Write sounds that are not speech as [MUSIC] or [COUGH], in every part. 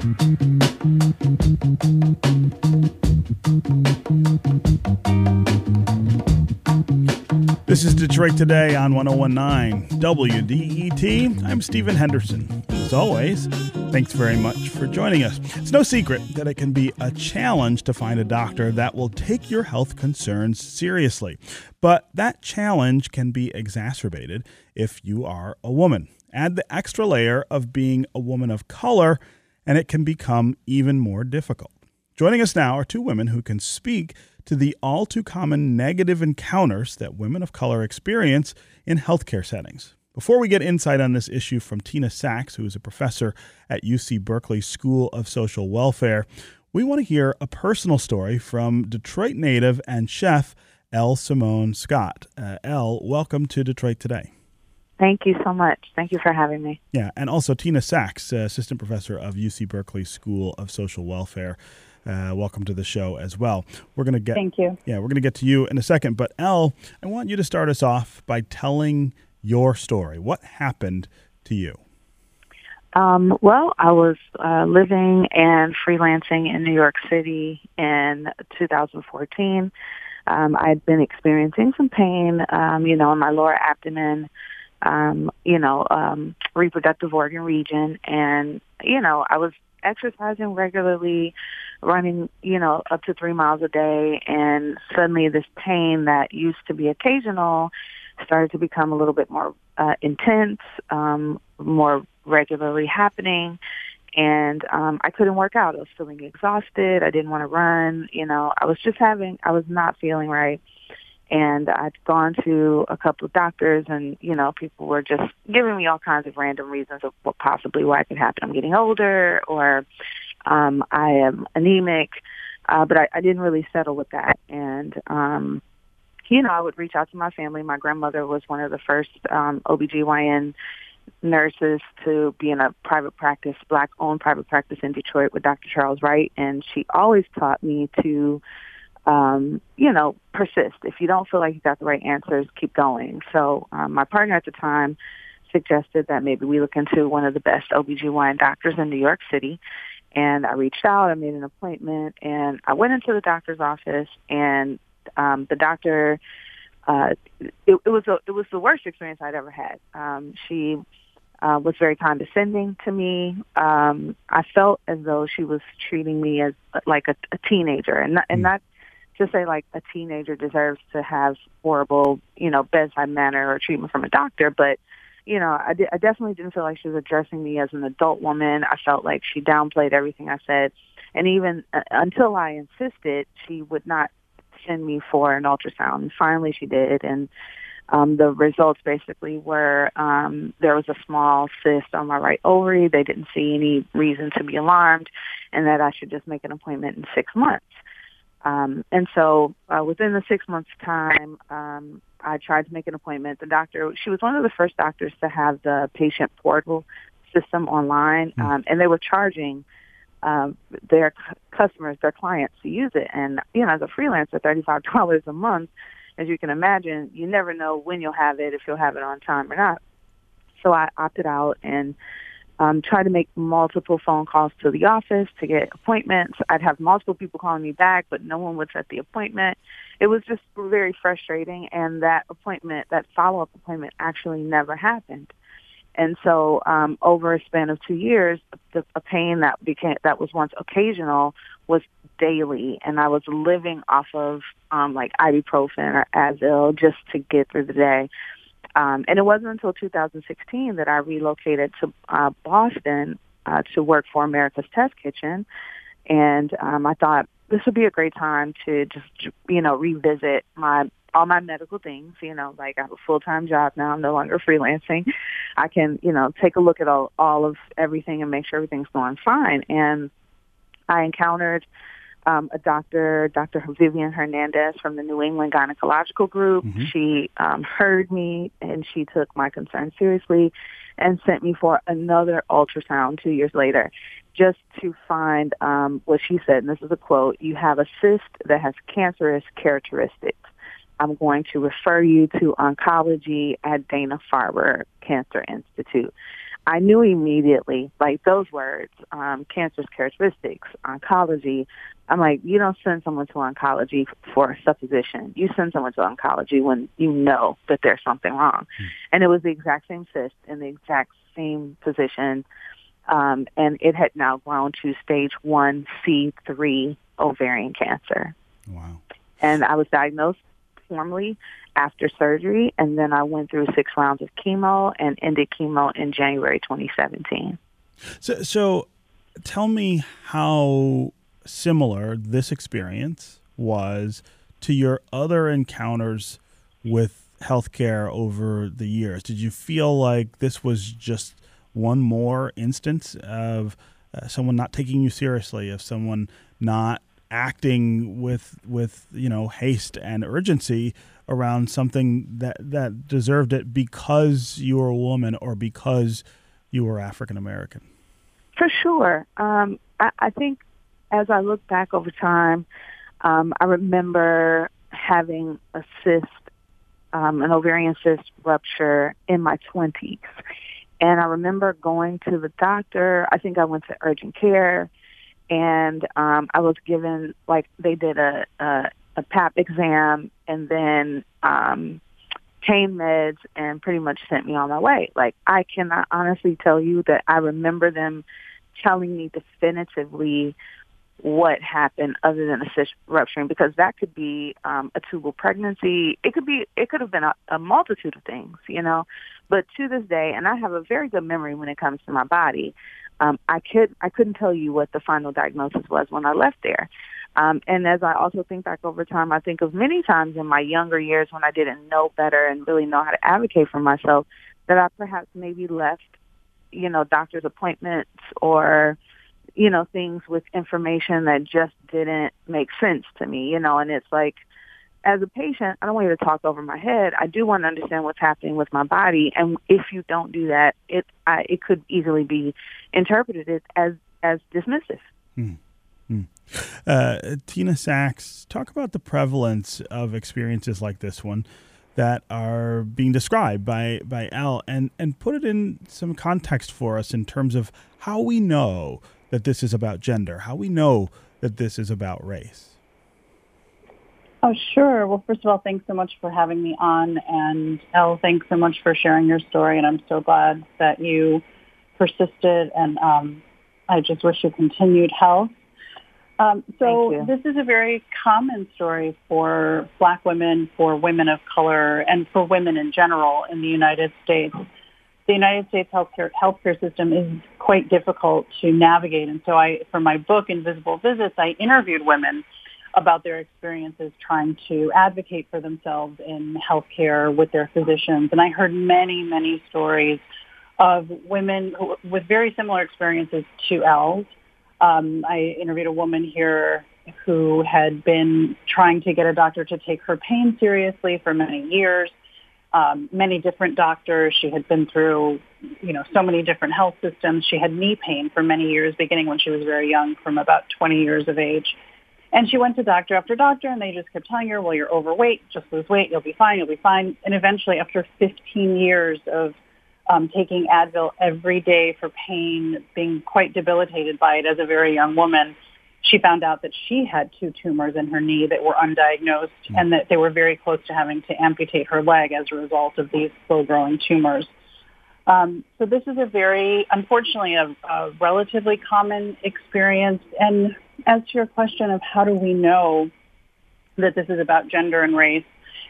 This is Detroit Today on 1019 WDET. I'm Stephen Henderson. As always, thanks very much for joining us. It's no secret that it can be a challenge to find a doctor that will take your health concerns seriously. But that challenge can be exacerbated if you are a woman. Add the extra layer of being a woman of color, and it can become even more difficult. Joining us now are two women who can speak to the all too common negative encounters that women of color experience in healthcare settings. Before we get insight on this issue from Tina Sacks, who is a professor at UC Berkeley School of Social Welfare, we want to hear a personal story from Detroit native and chef Elle Simone Scott. Uh, Elle, welcome to Detroit Today. Thank you so much. Thank you for having me. Yeah, and also Tina Sacks, uh, assistant professor of UC Berkeley School of Social Welfare. Uh, welcome to the show as well. We're gonna get thank you. Yeah, we're gonna get to you in a second. But Elle, I want you to start us off by telling your story. What happened to you? Um, well, I was uh, living and freelancing in New York City in 2014. Um, I had been experiencing some pain, um, you know, in my lower abdomen, um, you know, um, reproductive organ region, and you know, I was exercising regularly, running, you know, up to three miles a day, and suddenly this pain that used to be occasional started to become a little bit more uh, intense, um, more regularly happening. And um, I couldn't work out. I was feeling exhausted. I didn't want to run. You know, I was just having, I was not feeling right. And I'd gone to a couple of doctors and, you know, people were just giving me all kinds of random reasons of what possibly why it could happen. I'm getting older or um, I am anemic. Uh, but I, I didn't really settle with that. And, um, you know, I would reach out to my family. My grandmother was one of the first um, OBGYN nurses to be in a private practice, black owned private practice in Detroit with Dr. Charles Wright. And she always taught me to, um, you know, persist. If you don't feel like you got the right answers, keep going. So um, my partner at the time suggested that maybe we look into one of the best OBGYN doctors in New York City. And I reached out, I made an appointment, and I went into the doctor's office, and um, the doctor, uh, it, it was a, it was the worst experience I'd ever had. Um, she uh, was very condescending to me. Um, I felt as though she was treating me as like a, a teenager, and not, and not to say like a teenager deserves to have horrible, you know, bedside manner or treatment from a doctor, but you know, I, definitely didn't feel like she was addressing me as an adult woman. I felt like she downplayed everything I said, and even uh, until I insisted, she would not send me for an ultrasound. And finally, she did, and um, the results basically were um, there was a small cyst on my right ovary. They didn't see any reason to be alarmed, and that I should just make an appointment in six months. Um, and so uh, within the six months time, um, I tried to make an appointment. The doctor, she was one of the first doctors to have the patient portal system online, mm. um, and they were charging um, their c- customers, their clients to use it. And, you know, as a freelancer, $35 a month, as you can imagine, you never know when you'll have it, if you'll have it on time or not. So I opted out and um, tried to make multiple phone calls to the office to get appointments. I'd have multiple people calling me back, but no one would set the appointment. It was just very frustrating, and that appointment, that follow-up appointment, actually never happened. And so, um, over a span of two years, the a pain that became that was once occasional was daily, and I was living off of um, like ibuprofen or Advil just to get through the day. Um, and it wasn't until 2016 that I relocated to uh, Boston uh, to work for America's Test Kitchen, and um, I thought this would be a great time to just you know revisit my all my medical things. You know, like I have a full time job now. I'm no longer freelancing. I can, you know, take a look at all all of everything and make sure everything's going fine. And I encountered um, a doctor, Dr. Vivian Hernandez from the New England Gynecological Group. Mm-hmm. She um, heard me and she took my concern seriously and sent me for another ultrasound two years later just to find um, what she said, and this is a quote, you have a cyst that has cancerous characteristics. I'm going to refer you to oncology at Dana-Farber Cancer Institute. I knew immediately, like those words, um, cancer's characteristics, oncology. I'm like, you don't send someone to oncology for a supposition. You send someone to oncology when you know that there's something wrong. Mm. And it was the exact same cyst in the exact same position. Um, and it had now grown to stage 1C3 ovarian cancer. Wow. And I was diagnosed formally after surgery, and then I went through six rounds of chemo and ended chemo in January 2017. So, so tell me how similar this experience was to your other encounters with healthcare over the years. Did you feel like this was just one more instance of uh, someone not taking you seriously, of someone not acting with with you know haste and urgency around something that that deserved it because you were a woman or because you were African American? For sure. Um, I, I think as I look back over time, um, I remember having a cyst, um, an ovarian cyst rupture in my 20s. And I remember going to the doctor. I think I went to urgent care and um, I was given like they did a, a a pap exam and then um pain meds and pretty much sent me on my way. Like I cannot honestly tell you that I remember them telling me definitively what happened other than a cyst rupturing because that could be um, a tubal pregnancy. It could be it could have been a, a multitude of things, you know. But to this day, and I have a very good memory when it comes to my body, um, I could I couldn't tell you what the final diagnosis was when I left there. Um, and as I also think back over time, I think of many times in my younger years when I didn't know better and really know how to advocate for myself that I perhaps maybe left, you know, doctor's appointments or, you know, things with information that just didn't make sense to me, you know, and it's like, as a patient, I don't want you to talk over my head. I do want to understand what's happening with my body, and if you don't do that, it I, it could easily be interpreted as as dismissive. Hmm. Hmm. Uh, Tina Sacks, talk about the prevalence of experiences like this one that are being described by by Elle, and and put it in some context for us in terms of how we know that this is about gender, how we know that this is about race. Oh, sure. Well, first of all, thanks so much for having me on. And Elle, thanks so much for sharing your story. And I'm so glad that you persisted. And um, I just wish you continued health. Um, so this is a very common story for black women, for women of color, and for women in general in the United States. The United States healthcare healthcare system is quite difficult to navigate, and so I, for my book Invisible Visits, I interviewed women about their experiences trying to advocate for themselves in healthcare with their physicians. And I heard many, many stories of women who, with very similar experiences to Elle's. Um, I interviewed a woman here who had been trying to get a doctor to take her pain seriously for many years. Um, many different doctors. She had been through, you know, so many different health systems. She had knee pain for many years, beginning when she was very young, from about 20 years of age. And she went to doctor after doctor, and they just kept telling her, well, you're overweight, just lose weight, you'll be fine, you'll be fine. And eventually, after 15 years of um, taking Advil every day for pain, being quite debilitated by it as a very young woman, she found out that she had two tumors in her knee that were undiagnosed mm-hmm. and that they were very close to having to amputate her leg as a result of these slow-growing tumors. Um, so this is a very, unfortunately, a, a relatively common experience. And as to your question of how do we know that this is about gender and race,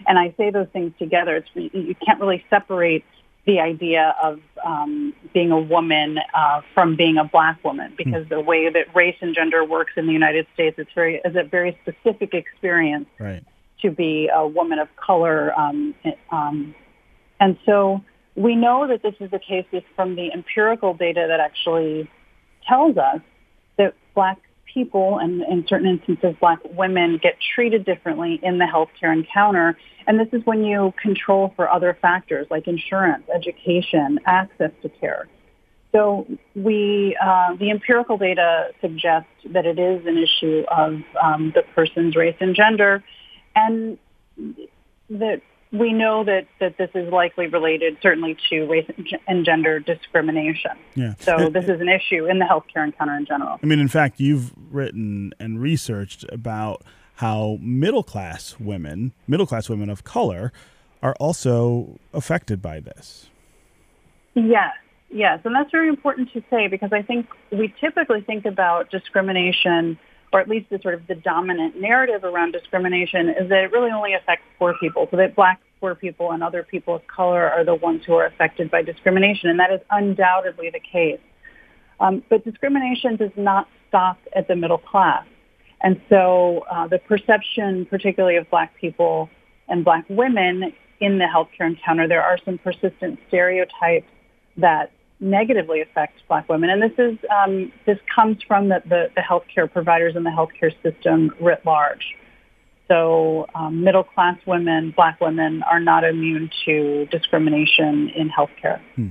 and I say those things together, it's, you can't really separate the idea of um, being a woman uh, from being a black woman because mm. the way that race and gender works in the United States, it's very is a very specific experience right. to be a woman of color, um, um, and so we know that this is the case from the empirical data that actually tells us that black people and in certain instances black women get treated differently in the healthcare encounter. And this is when you control for other factors like insurance, education, access to care. So we, uh, the empirical data suggests that it is an issue of um, the person's race and gender, and that we know that, that this is likely related certainly to race and gender discrimination. Yeah. So this is an issue in the healthcare encounter in general. I mean, in fact, you've written and researched about how middle class women, middle class women of color, are also affected by this. Yes, yes. And that's very important to say because I think we typically think about discrimination or at least the sort of the dominant narrative around discrimination is that it really only affects poor people, so that black poor people and other people of color are the ones who are affected by discrimination, and that is undoubtedly the case. Um, but discrimination does not stop at the middle class. And so uh, the perception, particularly of black people and black women in the healthcare encounter, there are some persistent stereotypes that negatively affect black women. And this is um, this comes from the, the, the healthcare providers and the healthcare system writ large. So um, middle class women, black women, are not immune to discrimination in healthcare. Hmm.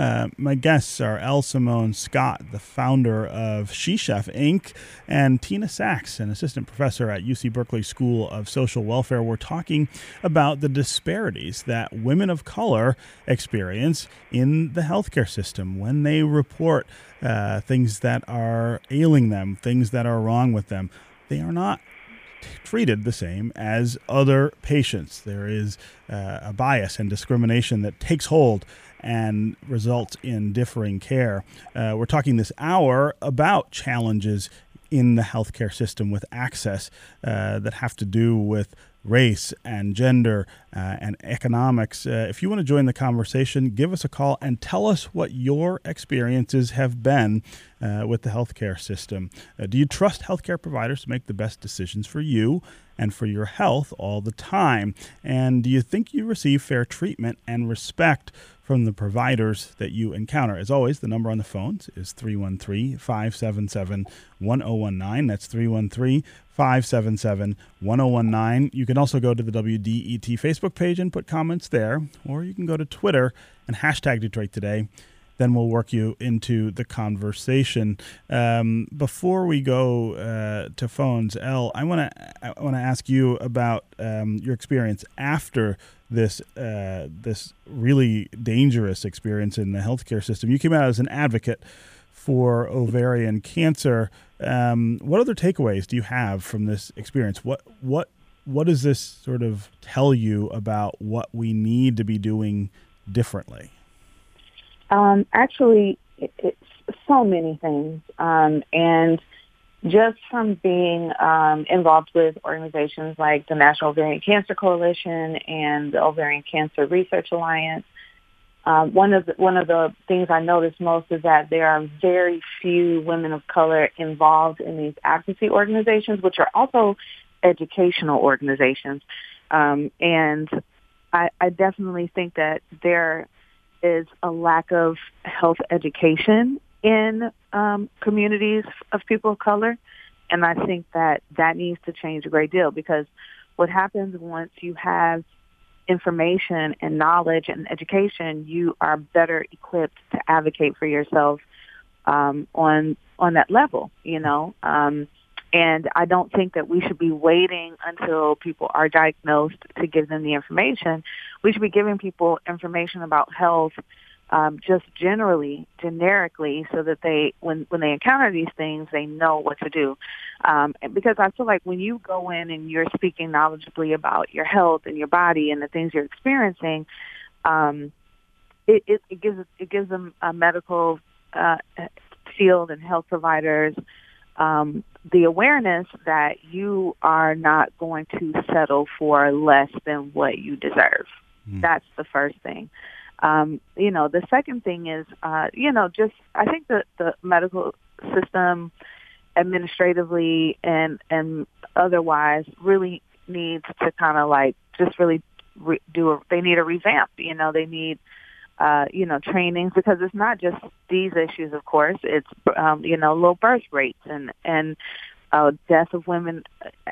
Uh, my guests are Elle Simone Scott, the founder of She Chef Inc., and Tina Sacks, an assistant professor at UC Berkeley School of Social Welfare. We're talking about the disparities that women of color experience in the healthcare system when they report uh, things that are ailing them, things that are wrong with them. They are not treated the same as other patients. There is uh, a bias and discrimination that takes hold and results in differing care. Uh, we're talking this hour about challenges in the healthcare system with access uh, that have to do with race and gender uh, and economics. Uh, if you want to join the conversation, give us a call and tell us what your experiences have been uh, with the healthcare system. Uh, do you trust healthcare providers to make the best decisions for you and for your health all the time? And do you think you receive fair treatment and respect from the providers that you encounter. As always, the number on the phones is 313 577 1019. That's 313 577 1019. You can also go to the WDET Facebook page and put comments there, or you can go to Twitter and hashtag Detroit Today. Then we'll work you into the conversation. Um, before we go uh, to phones, Elle, I want to I want to ask you about um, your experience after this uh, this really dangerous experience in the healthcare system. You came out as an advocate for ovarian cancer. Um, what other takeaways do you have from this experience? What what what does this sort of tell you about what we need to be doing differently? Um, actually, it's so many things, um, and just from being um, involved with organizations like the National Ovarian Cancer Coalition and the Ovarian Cancer Research Alliance, um, one of the, one of the things I notice most is that there are very few women of color involved in these advocacy organizations, which are also educational organizations. Um, and I, I definitely think that there is a lack of health education in um, communities of people of color. And I think that that needs to change a great deal because what happens once you have information and knowledge and education, you are better equipped to advocate for yourself um, on on that level. You know, um, and I don't think that we should be waiting until people are diagnosed to give them the information. We should be giving people information about health um, just generally, generically, so that they, when when they encounter these things, they know what to do. Um, because I feel like when you go in and you're speaking knowledgeably about your health and your body and the things you're experiencing, um, it, it, it gives it gives them a medical uh, field and health providers um, the awareness that you are not going to settle for less than what you deserve. Mm. That's the first thing. Um, you know, the second thing is, uh, you know, just I think that the medical system, administratively and and otherwise, really needs to kind of like just really re- do a. They need a revamp. You know, they need. Uh, you know, trainings because it's not just these issues, of course. It's, um, you know, low birth rates and, and uh, death of women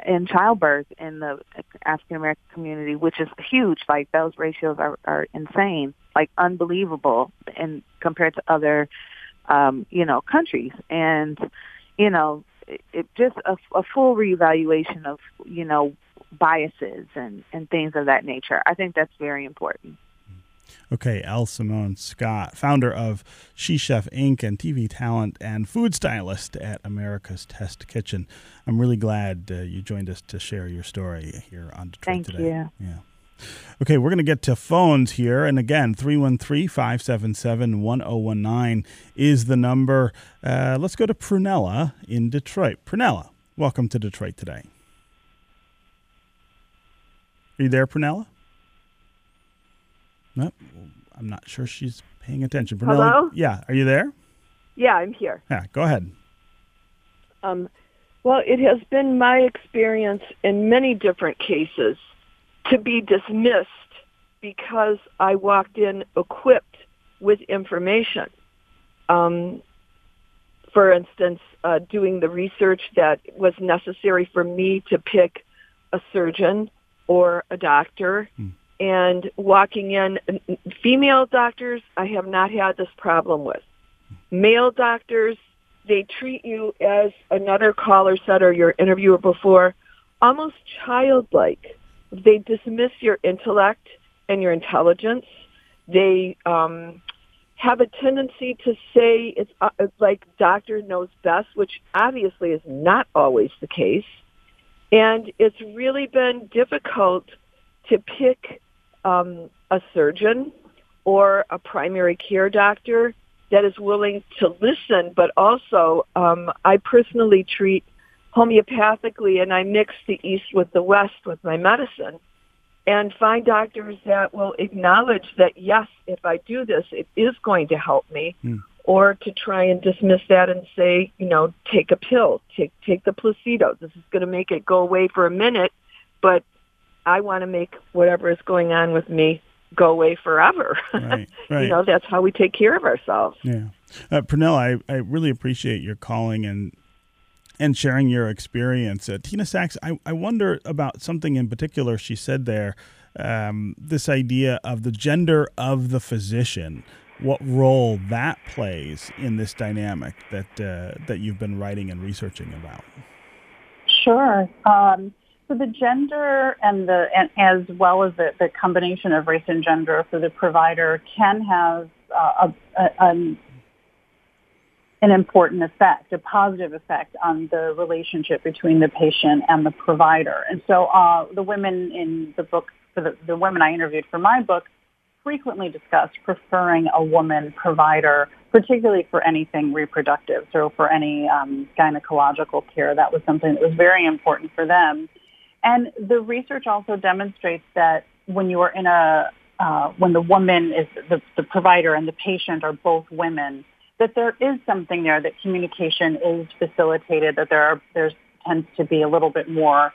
in childbirth in the African American community, which is huge. Like those ratios are, are insane, like unbelievable, in compared to other, um, you know, countries. And you know, it, it just a, a full reevaluation of you know biases and, and things of that nature. I think that's very important. Okay, Elle Simone Scott, founder of She Chef Inc. and TV talent and food stylist at America's Test Kitchen. I'm really glad uh, you joined us to share your story here on Detroit Thank today. you. Yeah. Okay, we're going to get to phones here. And again, 313 577 1019 is the number. Uh, let's go to Prunella in Detroit. Prunella, welcome to Detroit today. Are you there, Prunella? Nope. I'm not sure she's paying attention. Hello? Yeah, are you there? Yeah, I'm here. Yeah, go ahead. Um, well, it has been my experience in many different cases to be dismissed because I walked in equipped with information. Um, for instance, uh, doing the research that was necessary for me to pick a surgeon or a doctor. Hmm. And walking in, female doctors, I have not had this problem with. Male doctors, they treat you as another caller said or your interviewer before, almost childlike. They dismiss your intellect and your intelligence. They um, have a tendency to say it's uh, like doctor knows best, which obviously is not always the case. And it's really been difficult to pick um, a surgeon or a primary care doctor that is willing to listen, but also um, I personally treat homeopathically and I mix the East with the West with my medicine and find doctors that will acknowledge that, yes, if I do this, it is going to help me. Mm. Or to try and dismiss that and say, you know, take a pill, take take the placebo. This is going to make it go away for a minute, but I want to make whatever is going on with me go away forever. Right, [LAUGHS] right. you know, that's how we take care of ourselves. Yeah. Uh, Pernell, I, I really appreciate your calling and and sharing your experience. Uh, Tina Sacks, I, I wonder about something in particular she said there, um, this idea of the gender of the physician, what role that plays in this dynamic that, uh, that you've been writing and researching about. Sure. Um, so the gender and the and as well as the, the combination of race and gender for the provider can have uh, a, a, an an important effect, a positive effect on the relationship between the patient and the provider. And so uh, the women in the book, for the, the women I interviewed for my book, frequently discussed preferring a woman provider, particularly for anything reproductive, so for any um, gynecological care. That was something that was very important for them. And the research also demonstrates that when you are in a uh, when the woman is the, the provider and the patient are both women, that there is something there that communication is facilitated, that there are, there tends to be a little bit more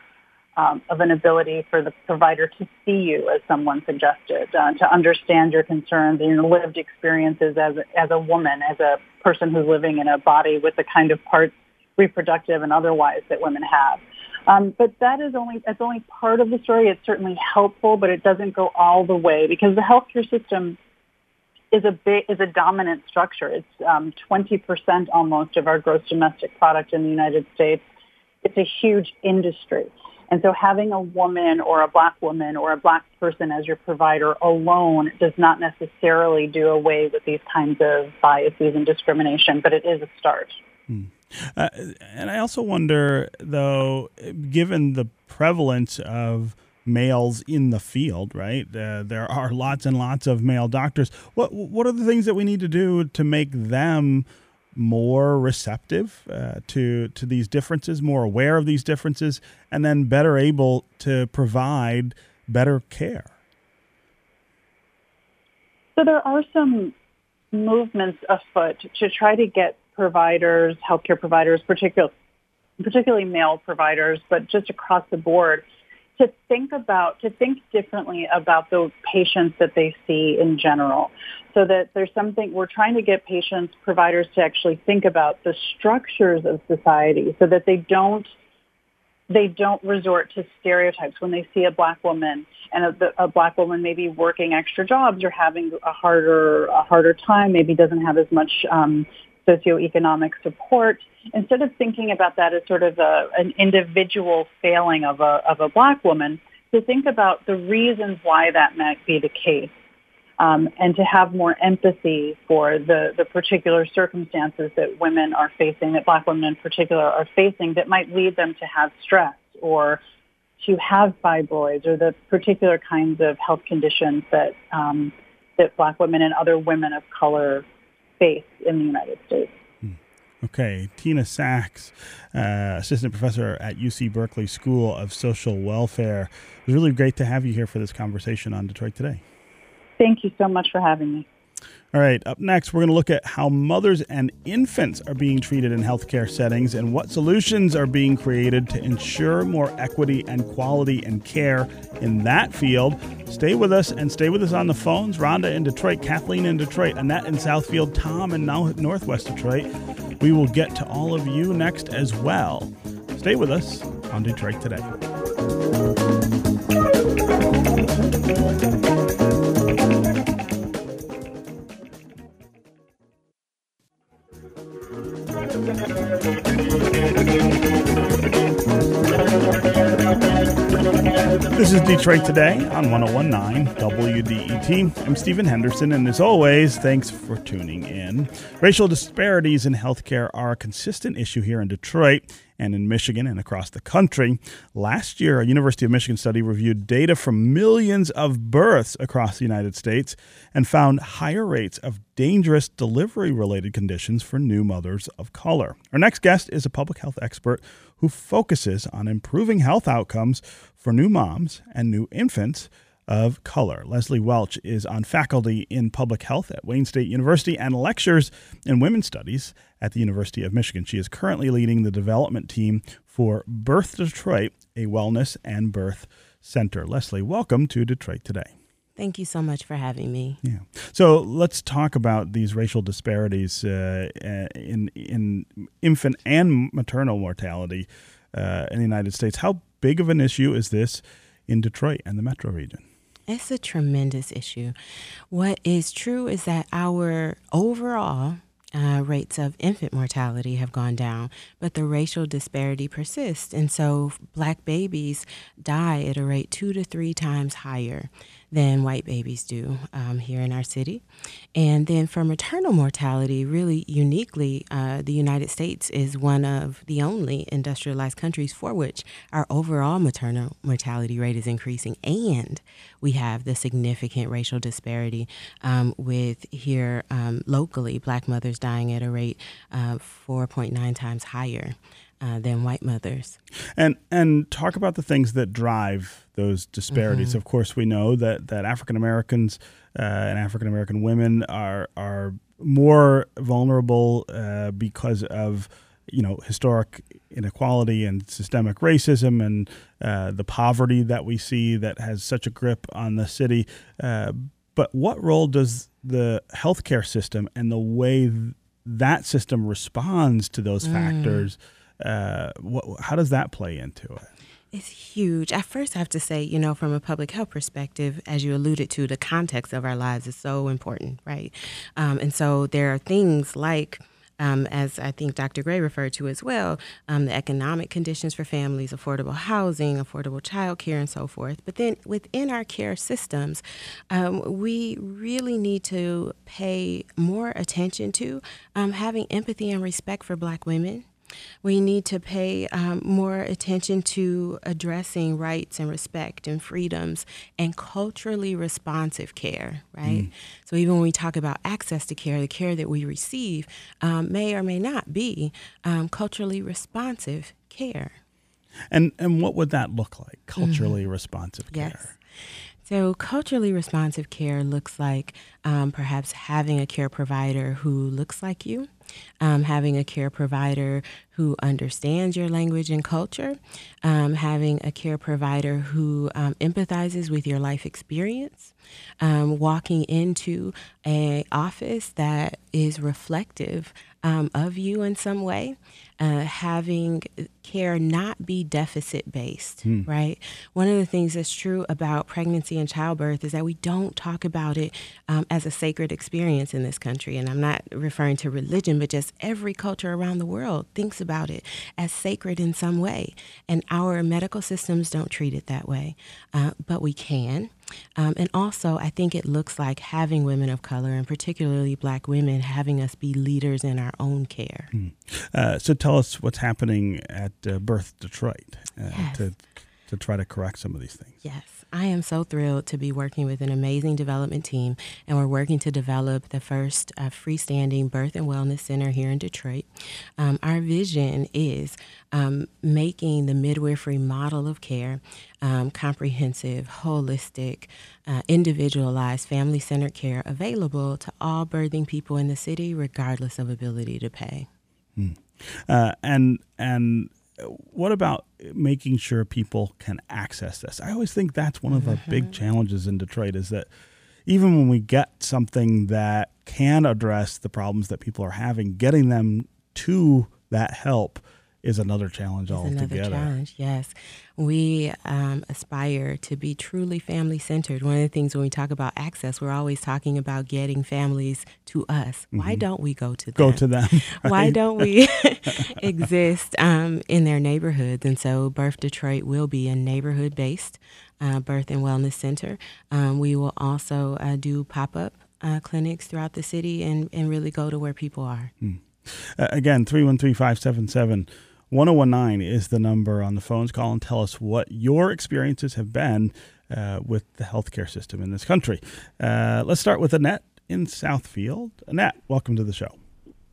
um, of an ability for the provider to see you, as someone suggested, uh, to understand your concerns and your lived experiences as as a woman, as a person who's living in a body with the kind of parts, reproductive and otherwise, that women have. Um, but that is only that's only part of the story. It's certainly helpful, but it doesn't go all the way because the healthcare system is a big, is a dominant structure. It's um, 20% almost of our gross domestic product in the United States. It's a huge industry. And so having a woman or a black woman or a black person as your provider alone does not necessarily do away with these kinds of biases and discrimination, but it is a start. Hmm. Uh, and I also wonder, though, given the prevalence of males in the field, right? Uh, there are lots and lots of male doctors. What what are the things that we need to do to make them more receptive uh, to to these differences, more aware of these differences, and then better able to provide better care? So there are some movements afoot to try to get providers, healthcare providers, particularly particularly male providers, but just across the board, to think about, to think differently about the patients that they see in general. So that there's something, we're trying to get patients, providers to actually think about the structures of society so that they don't, they don't resort to stereotypes when they see a black woman and a, a black woman maybe working extra jobs or having a harder, a harder time, maybe doesn't have as much um, socioeconomic support, instead of thinking about that as sort of a, an individual failing of a, of a black woman, to think about the reasons why that might be the case. Um, and to have more empathy for the, the particular circumstances that women are facing, that black women in particular are facing, that might lead them to have stress or to have fibroids or the particular kinds of health conditions that um, that black women and other women of color face in the United States. Hmm. Okay, Tina Sacks, uh, assistant professor at UC Berkeley School of Social Welfare. It was really great to have you here for this conversation on Detroit Today. Thank you so much for having me. All right, up next, we're going to look at how mothers and infants are being treated in healthcare settings and what solutions are being created to ensure more equity and quality and care in that field. Stay with us and stay with us on the phones. Rhonda in Detroit, Kathleen in Detroit, Annette in Southfield, Tom in Northwest Detroit. We will get to all of you next as well. Stay with us on Detroit Today. Detroit Today on 1019 WDET. I'm Stephen Henderson, and as always, thanks for tuning in. Racial disparities in healthcare are a consistent issue here in Detroit and in Michigan and across the country. Last year, a University of Michigan study reviewed data from millions of births across the United States and found higher rates of dangerous delivery related conditions for new mothers of color. Our next guest is a public health expert who focuses on improving health outcomes for new moms and new infants of color. Leseliey Welch is on faculty in public health at Wayne State University and lectures in women's studies at the University of Michigan. She is currently leading the development team for Birth Detroit, a wellness and birth center. Leseliey, welcome to Detroit Today. Thank you so much for having me. Yeah. So let's talk about these racial disparities uh, in in infant and maternal mortality uh, in the United States. How big of an issue is this in Detroit and the metro region? It's a tremendous issue. What is true is that our overall uh, rates of infant mortality have gone down, but the racial disparity persists. And so black babies die at a rate two to three times higher than white babies do um, here in our city. And then for maternal mortality, really uniquely, uh, the United States is one of the only industrialized countries for which our overall maternal mortality rate is increasing. And we have the significant racial disparity um, with here um, locally, black mothers dying at a rate uh, 4.9 times higher uh, than white mothers. And and talk about the things that drive those disparities. Mm-hmm. Of course, we know that that African Americans uh, and African American women are are more vulnerable uh, because of you know historic inequality and systemic racism and uh, the poverty that we see that has such a grip on the city. Uh, but what role does the healthcare system and the way th- that system responds to those mm. factors? Uh, what, how does that play into it? It's huge. At first, I have to say, you know, from a public health perspective, as you alluded to, the context of our lives is so important, right? Um, and so there are things like, um, as I think Dr. Gray referred to as well, um, the economic conditions for families, affordable housing, affordable childcare, and so forth. But then within our care systems, um, we really need to pay more attention to um, having empathy and respect for Black women we need to pay um, more attention to addressing rights and respect and freedoms and culturally responsive care, right? Mm. So even when we talk about access to care, the care that we receive um, may or may not be um, culturally responsive care. And and what would that look like? Culturally mm-hmm. responsive care. Yes. So, culturally responsive care looks like um, perhaps having a care provider who looks like you, um, having a care provider who understands your language and culture, um, having a care provider who um, empathizes with your life experience, um, walking into a office that is reflective um, of you in some way, uh, having care not be deficit based, hmm. right? One of the things that's true about pregnancy and childbirth is that we don't talk about it um, as a sacred experience in this country. And I'm not referring to religion, but just every culture around the world thinks about it as sacred in some way. And our medical systems don't treat it that way, uh, but we can. Um, and also, I think it looks like having women of color, and particularly black women, having us be leaders in our own care. Hmm. Uh, so tell us what's happening at uh, Birth Detroit uh, yes. to, to try to correct some of these things. Yes. I am so thrilled to be working with an amazing development team, and we're working to develop the first uh, freestanding birth and wellness center here in Detroit. Um, our vision is um, making the midwifery model of care um, comprehensive, holistic, uh, individualized, family centered care available to all birthing people in the city, regardless of ability to pay. Hmm. Uh, and and what about making sure people can access this? I always think that's one of the mm-hmm. big challenges in Detroit is that even when we get something that can address the problems that people are having, getting them to that help is another challenge is altogether. Another challenge, yes. We um, aspire to be truly family centered. One of the things when we talk about access, we're always talking about getting families to us. Mm-hmm. Why don't we go to them? Go to them. [LAUGHS] Right? Why don't we [LAUGHS] exist um, in their neighborhoods? And so, Birth Detroit will be a neighborhood based uh, birth and wellness center. Um, we will also uh, do pop up uh, clinics throughout the city and, and really go to where people are. Mm. again, 313 577 1019 is the number on the phones. Call and tell us what your experiences have been uh, with the healthcare system in this country. Uh, let's start with Annette in Southfield. Annette, welcome to the show.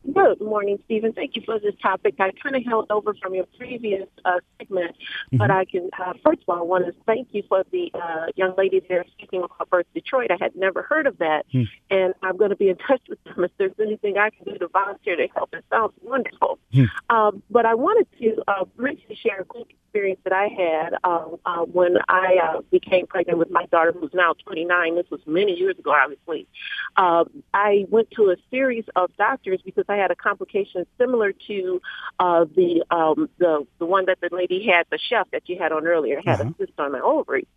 Good morning, Stephen. Thank you for this topic. I kind of held over from your previous uh, segment, mm-hmm. but I can, uh, first of all, I want to thank you for the uh, young lady there speaking about Birth Detroit. I had never heard of that, mm. and I'm going to be in touch with them if there's anything I can do to volunteer to help. It sounds wonderful. Mm. Um, but I wanted to uh, briefly share a quick experience that I had um, uh, when I uh, became pregnant with my daughter, who's now 29. This was many years ago, obviously. Uh, I went to a series of doctors because I had a complication similar to uh, the um, the the one that the lady had, the chef that you had on earlier, had uh-huh. a cyst on my ovary,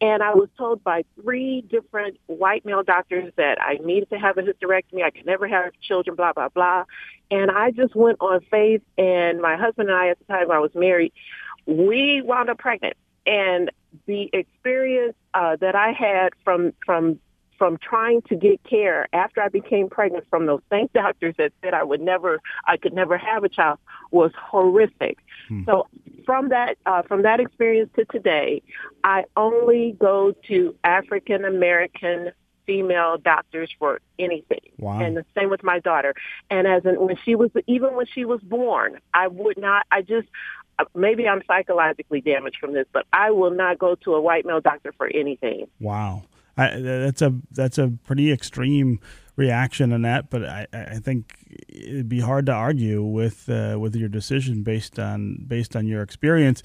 and I was told by three different white male doctors that I needed to have a hysterectomy. I could never have children. Blah blah blah. And I just went on faith, and my husband and I, at the time I was married, we wound up pregnant. And the experience uh, that I had from from from trying to get care after I became pregnant from those same [LAUGHS] doctors that said I would never, I could never have a child was horrific. Hmm. So from that, uh, from that experience to today, I only go to African American female doctors for anything. Wow. And the same with my daughter. And as in, when she was, even when she was born, I would not, I just, maybe I'm psychologically damaged from this, but I will not go to a white male doctor for anything. Wow. I, that's a that's a pretty extreme reaction in that, but I, I think it'd be hard to argue with uh, with your decision based on based on your experience.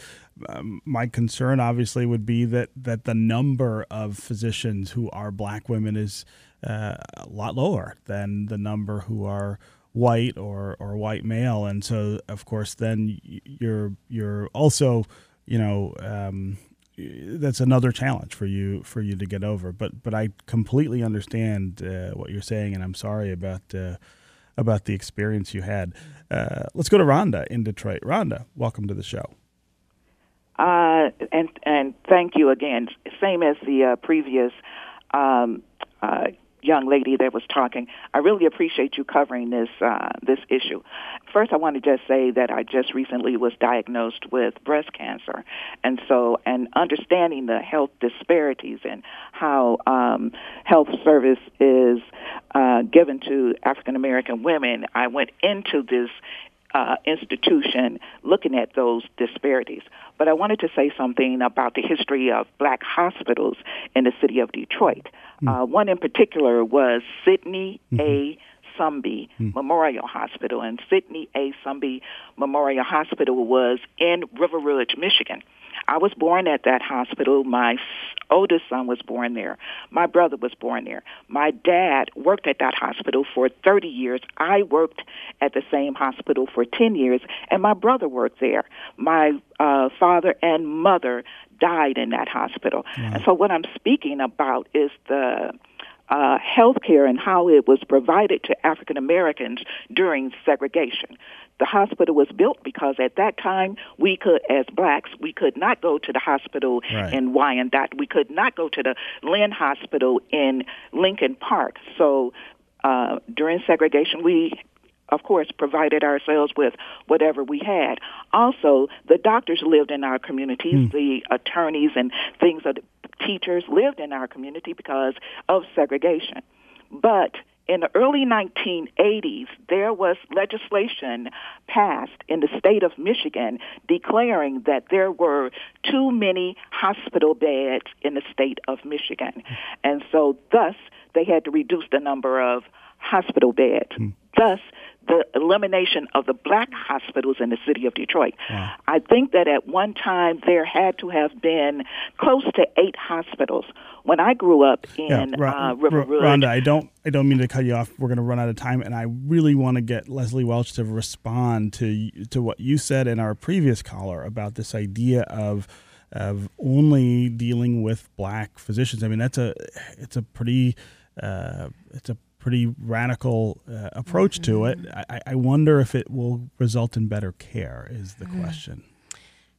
Um, my concern, obviously, would be that that the number of physicians who are black women is uh, a lot lower than the number who are white or or white male, and so of course then you're you're also you know um, that's another challenge for you for you to get over. But but I completely understand uh, what you're saying, and I'm sorry about uh, about the experience you had. Uh, let's go to Rhonda in Detroit. Rhonda, welcome to the show. Uh, and and thank you again. Same as the uh, previous um, uh, young lady that was talking. I really appreciate you covering this uh, this issue. First, I want to just say that I just recently was diagnosed with breast cancer, and so and understanding the health disparities and how um, health service is uh, given to African American women, I went into this uh, institution looking at those disparities. But I wanted to say something about the history of black hospitals in the city of Detroit. Mm. Uh, one in particular was Sidney mm-hmm. A. Sumby mm. Memorial Hospital, and Sidney A. Sumby Memorial Hospital was in River Rouge, Michigan. I was born at that hospital. My oldest son was born there. My brother was born there. My dad worked at that hospital for 30 years. I worked at the same hospital for 10 years, and my brother worked there. My uh, father and mother died in that hospital. And so what I'm speaking about is the uh, health care and how it was provided to African Americans during segregation. The hospital was built because at that time we could, as blacks, we could not go to the hospital Right. in Wyandotte. We could not go to the Lynn Hospital in Lincoln Park. So uh, during segregation, we of course, provided ourselves with whatever we had. Also, the doctors lived in our communities, hmm. the attorneys and things of the teachers lived in our community because of segregation. But in the early 1980s, there was legislation passed in the state of Michigan declaring that there were too many hospital beds in the state of Michigan. And so, thus, they had to reduce the number of hospital beds. Hmm. Thus, the elimination of the black hospitals in the city of Detroit. I think that at one time there had to have been close to eight hospitals. When I grew up in Ro- uh, River Ro- Rouge, Rhonda, I don't, I don't mean to cut you off. We're going to run out of time, and I really want to get Leseliey Welch to respond to to what you said in our previous caller about this idea of of only dealing with black physicians. I mean, that's a it's a pretty uh, it's a pretty radical uh, approach to it. I, I wonder if it will result in better care. Is the question.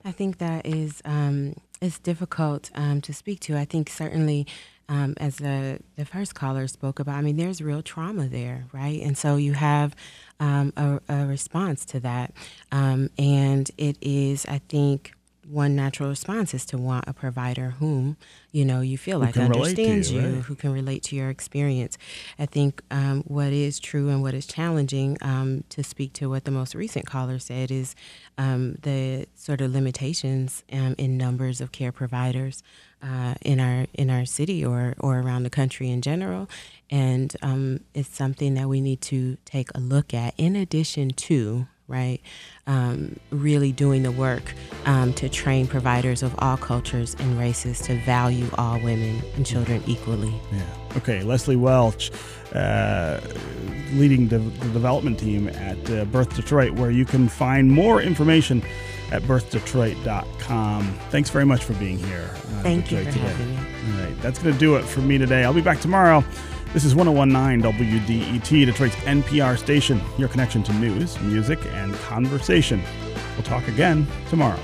I think that is um, it's difficult um, to speak to. I think certainly, um, as the the first caller spoke about, I mean, there's real trauma there, right? And so you have um, a, a response to that, um, and it is, I think. One natural response is to want a provider whom you know you feel like relate to understands you, you, right. who can relate to your experience. I think um, what is true and what is challenging um, to speak to what the most recent caller said is um, the sort of limitations um, in numbers of care providers uh, in our in our city or or around the country in general, and um, it's something that we need to take a look at. In addition to right? Um, really doing the work um, to train providers of all cultures and races to value all women and children equally. Yeah. Okay. Leseliey Welch, uh, leading the, the development team at uh, Birth Detroit, where you can find more information at birthdetroit.com. Thanks very much for being here. on Thank you for today. having me. All right. That's going to do it for me today. I'll be back tomorrow. This is 1019 WDET, Detroit's NPR station, your connection to news, music, and conversation. We'll talk again tomorrow.